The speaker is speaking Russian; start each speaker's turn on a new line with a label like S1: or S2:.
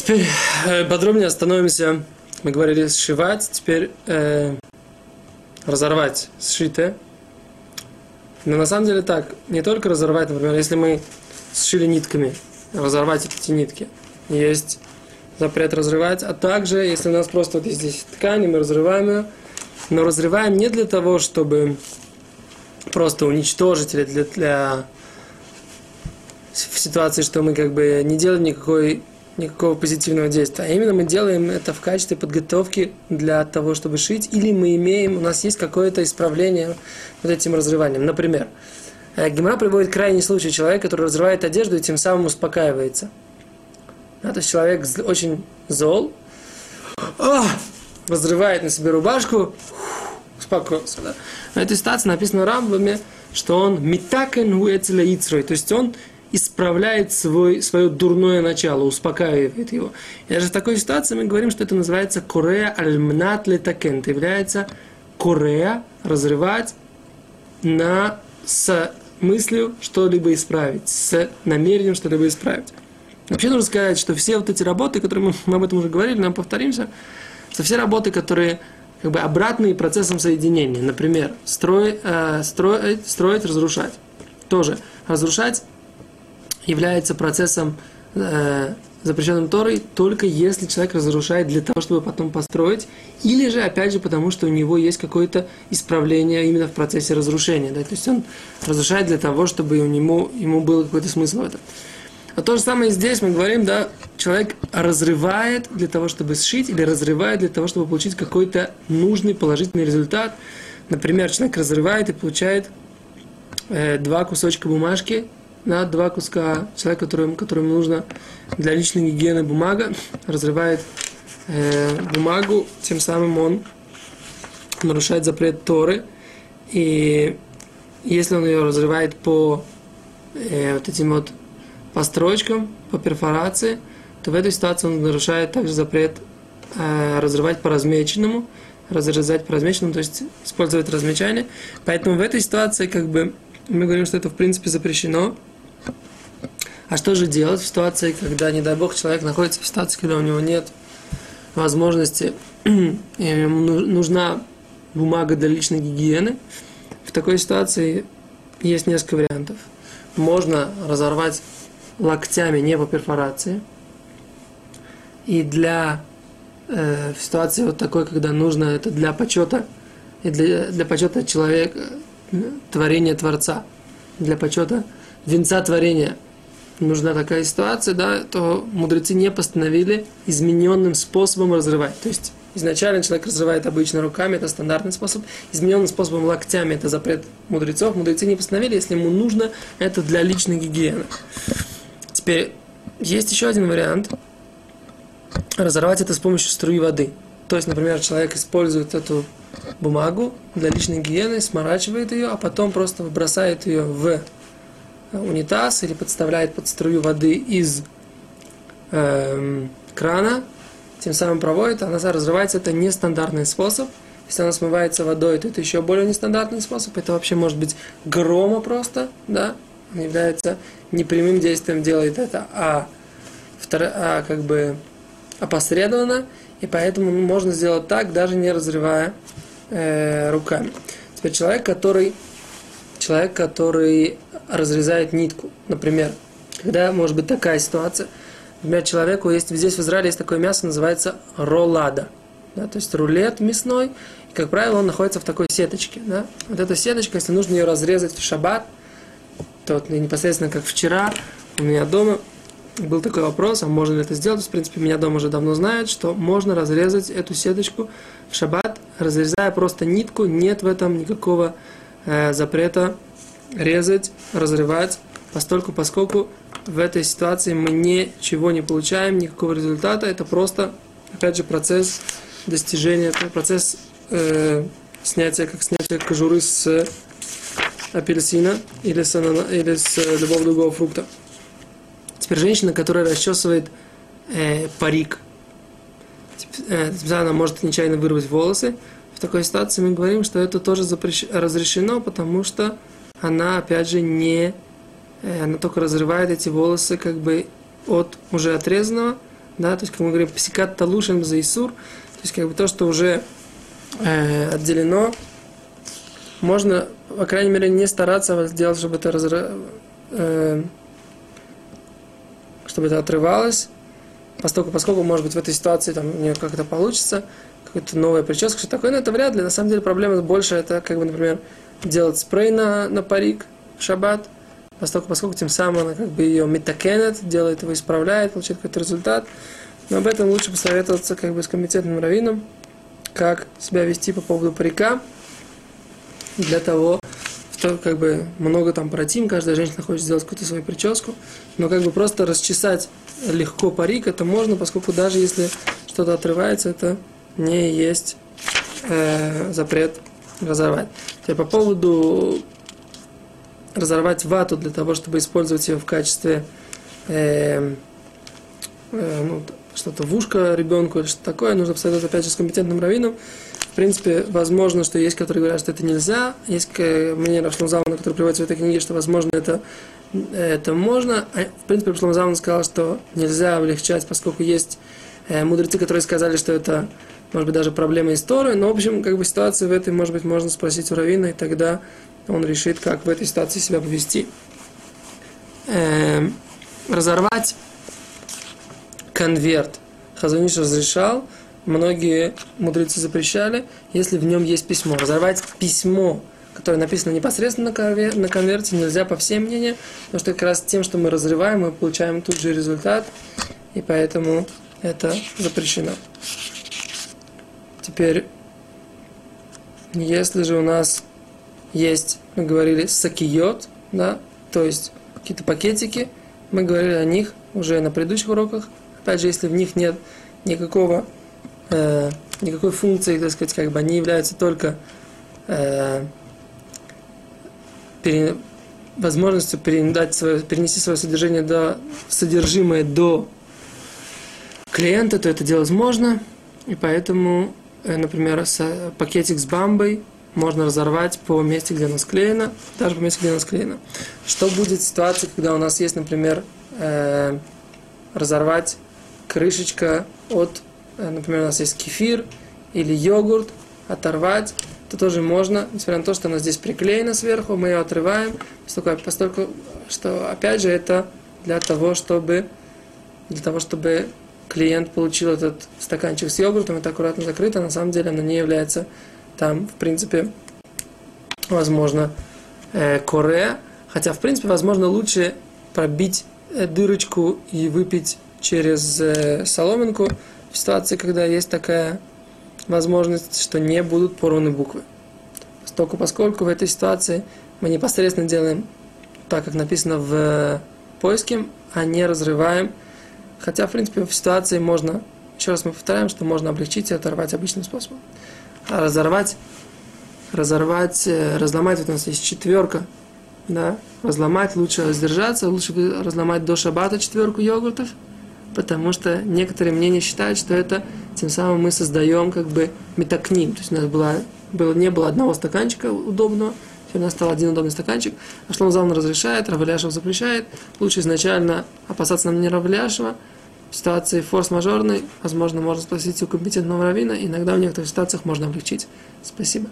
S1: Теперь э, подробнее остановимся. Мы говорили сшивать, теперь э, разорвать сшитое. Но на самом деле так, не только разорвать, например, если мы сшили нитками, разорвать эти нитки. Есть запрет разрывать, а также, если у нас просто вот здесь ткань, мы разрываем ее, но разрываем не для того, чтобы просто уничтожить или для, для в ситуации, что мы как бы не делаем никакой, никакого позитивного действия, а именно мы делаем это в качестве подготовки для того, чтобы шить, или мы имеем, у нас есть какое-то исправление вот этим разрыванием. Например, э, Гемора приводит крайний случай человека, который разрывает одежду и тем самым успокаивается. Да, то есть человек очень зол, а, разрывает на себе рубашку, успокоился. Да? В этой ситуации написано в Рамбаме, что он метакен ицрой, то есть он исправляет свой, свое дурное начало, успокаивает его. И даже в такой ситуации мы говорим, что это называется корея альмнат летакен. Это является корея, разрывать на, с мыслью что-либо исправить, с намерением что-либо исправить. Вообще нужно сказать, что все вот эти работы, которые мы, мы об этом уже говорили, нам повторимся, что все работы, которые как бы обратные процессом соединения. Например, строй, э, строить, строить, разрушать. Тоже разрушать является процессом э, запрещенным Торой только если человек разрушает для того, чтобы потом построить, или же, опять же, потому что у него есть какое-то исправление именно в процессе разрушения. Да? То есть он разрушает для того, чтобы у него, ему был какой-то смысл в этом. А то же самое и здесь мы говорим, да, человек разрывает для того, чтобы сшить, или разрывает для того, чтобы получить какой-то нужный положительный результат. Например, человек разрывает и получает э, два кусочка бумажки, на два куска человек, которому, которому нужно для личной гигиены бумага, разрывает э, бумагу, тем самым он нарушает запрет Торы. И если он ее разрывает по э, вот этим вот по строчкам, по перфорации, то в этой ситуации он нарушает также запрет э, разрывать по размеченному, разрезать по размеченному, то есть использовать размечание. Поэтому в этой ситуации как бы мы говорим, что это в принципе запрещено, а что же делать в ситуации, когда, не дай бог, человек находится в ситуации, когда у него нет возможности, ему нужна бумага для личной гигиены? В такой ситуации есть несколько вариантов. Можно разорвать локтями не по перфорации. И для э, в ситуации вот такой, когда нужно это для почета и для, для почета человека, творения Творца, для почета венца творения – нужна такая ситуация, да, то мудрецы не постановили измененным способом разрывать. То есть изначально человек разрывает обычно руками, это стандартный способ. Измененным способом локтями, это запрет мудрецов. Мудрецы не постановили, если ему нужно, это для личной гигиены. Теперь есть еще один вариант. Разорвать это с помощью струи воды. То есть, например, человек использует эту бумагу для личной гигиены, сморачивает ее, а потом просто бросает ее в унитаз или подставляет под струю воды из э, крана, тем самым проводит, она разрывается. Это нестандартный способ. Если она смывается водой, то это еще более нестандартный способ. Это вообще может быть грома просто, да, он является непрямым действием, делает это, а, второ, а как бы опосредованно, и поэтому можно сделать так, даже не разрывая э, руками. Теперь человек, который человек, который разрезает нитку. Например, когда может быть такая ситуация, например, человеку есть здесь в Израиле есть такое мясо, называется роллада. Да, то есть рулет мясной, и, как правило, он находится в такой сеточке. Да? Вот эта сеточка, если нужно ее разрезать в шаббат, то вот непосредственно как вчера у меня дома был такой вопрос, а можно ли это сделать? В принципе, меня дома уже давно знают, что можно разрезать эту сеточку в шаббат, разрезая просто нитку, нет в этом никакого э, запрета резать, разрывать, постольку, поскольку в этой ситуации мы ничего не получаем, никакого результата. Это просто, опять же, процесс достижения, процесс э, снятия, как снятие кожуры с апельсина или с, или с любого другого фрукта. Теперь женщина, которая расчесывает э, парик, э, она может нечаянно вырвать волосы. В такой ситуации мы говорим, что это тоже запрещ... разрешено, потому что она, опять же, не... Э, она только разрывает эти волосы как бы от уже отрезанного, да, то есть, как мы говорим, псикат талушин за Исур, то есть, как бы то, что уже э, отделено, можно, по крайней мере, не стараться сделать, чтобы это разра... э, чтобы это отрывалось, поскольку, поскольку, может быть, в этой ситуации там, у нее как-то получится, какая-то новая прическа, что такое, но это вряд ли. На самом деле проблема больше, это, как бы, например, делать спрей на, на парик в шаббат, поскольку, поскольку тем самым она как бы ее метакенет, делает его, исправляет, получает какой-то результат. Но об этом лучше посоветоваться как бы с комитетным раввином, как себя вести по поводу парика, для того, что как бы много там протим, каждая женщина хочет сделать какую-то свою прическу, но как бы просто расчесать легко парик, это можно, поскольку даже если что-то отрывается, это не есть э, запрет разорвать. Теперь по поводу разорвать вату для того, чтобы использовать ее в качестве э, э, ну, что-то в ушко ребенку или что-то такое, нужно посоветовать опять же с компетентным раввином. В принципе, возможно, что есть, которые говорят, что это нельзя. Есть мнение Рашламзавана, который приводится в этой книге, что, возможно, это, это можно. А, в принципе, Рашламзаван сказал, что нельзя облегчать, поскольку есть э, мудрецы, которые сказали, что это, может быть, даже проблема истории. Но, в общем, как бы ситуацию в этой, может быть, можно спросить у Равина, и тогда он решит, как в этой ситуации себя повести. Эм, разорвать конверт Хазуниш разрешал, многие мудрецы запрещали, если в нем есть письмо. Разорвать письмо, которое написано непосредственно на конверте, нельзя по всем мнениям, потому что как раз тем, что мы разрываем, мы получаем тут же результат, и поэтому это запрещено. Теперь, если же у нас есть, мы говорили, сакиот, да, то есть какие-то пакетики, мы говорили о них уже на предыдущих уроках. Опять же, если в них нет никакого, э, никакой функции, так сказать, как бы они являются только э, пере, возможностью передать свое, перенести свое содержание до, содержимое до клиента, то это делать можно. И поэтому, например, с, пакетик с бамбой можно разорвать по месте, где оно склеено, даже по месте, где оно склеено. Что будет в ситуации, когда у нас есть, например, э, разорвать крышечка от, э, например, у нас есть кефир или йогурт, оторвать, то тоже можно, несмотря на то, что она здесь приклеена сверху, мы ее отрываем, поскольку, поскольку что, опять же, это для того, чтобы, для того, чтобы клиент получил этот стаканчик с йогуртом, это аккуратно закрыто, на самом деле оно не является там, в принципе, возможно, э, коре, хотя, в принципе, возможно, лучше пробить э, дырочку и выпить через э, соломинку в ситуации, когда есть такая возможность, что не будут порваны буквы. Поскольку, поскольку в этой ситуации мы непосредственно делаем так, как написано в э, поиске, а не разрываем. Хотя, в принципе, в ситуации можно, еще раз мы повторяем, что можно облегчить и оторвать обычным способом. Разорвать, разорвать, э, разломать, вот у нас есть четверка, да, разломать, лучше сдержаться, лучше разломать до шабата четверку йогуртов, потому что некоторые мнения считают, что это тем самым мы создаем как бы метакним, то есть у нас была, было, не было одного стаканчика удобного, нас стал один удобный стаканчик, а Шломзалн разрешает, Равляшев запрещает, лучше изначально опасаться нам не Равляшева, в ситуации форс-мажорной, возможно, можно спросить у компетентного равина, иногда в некоторых ситуациях можно облегчить. Спасибо.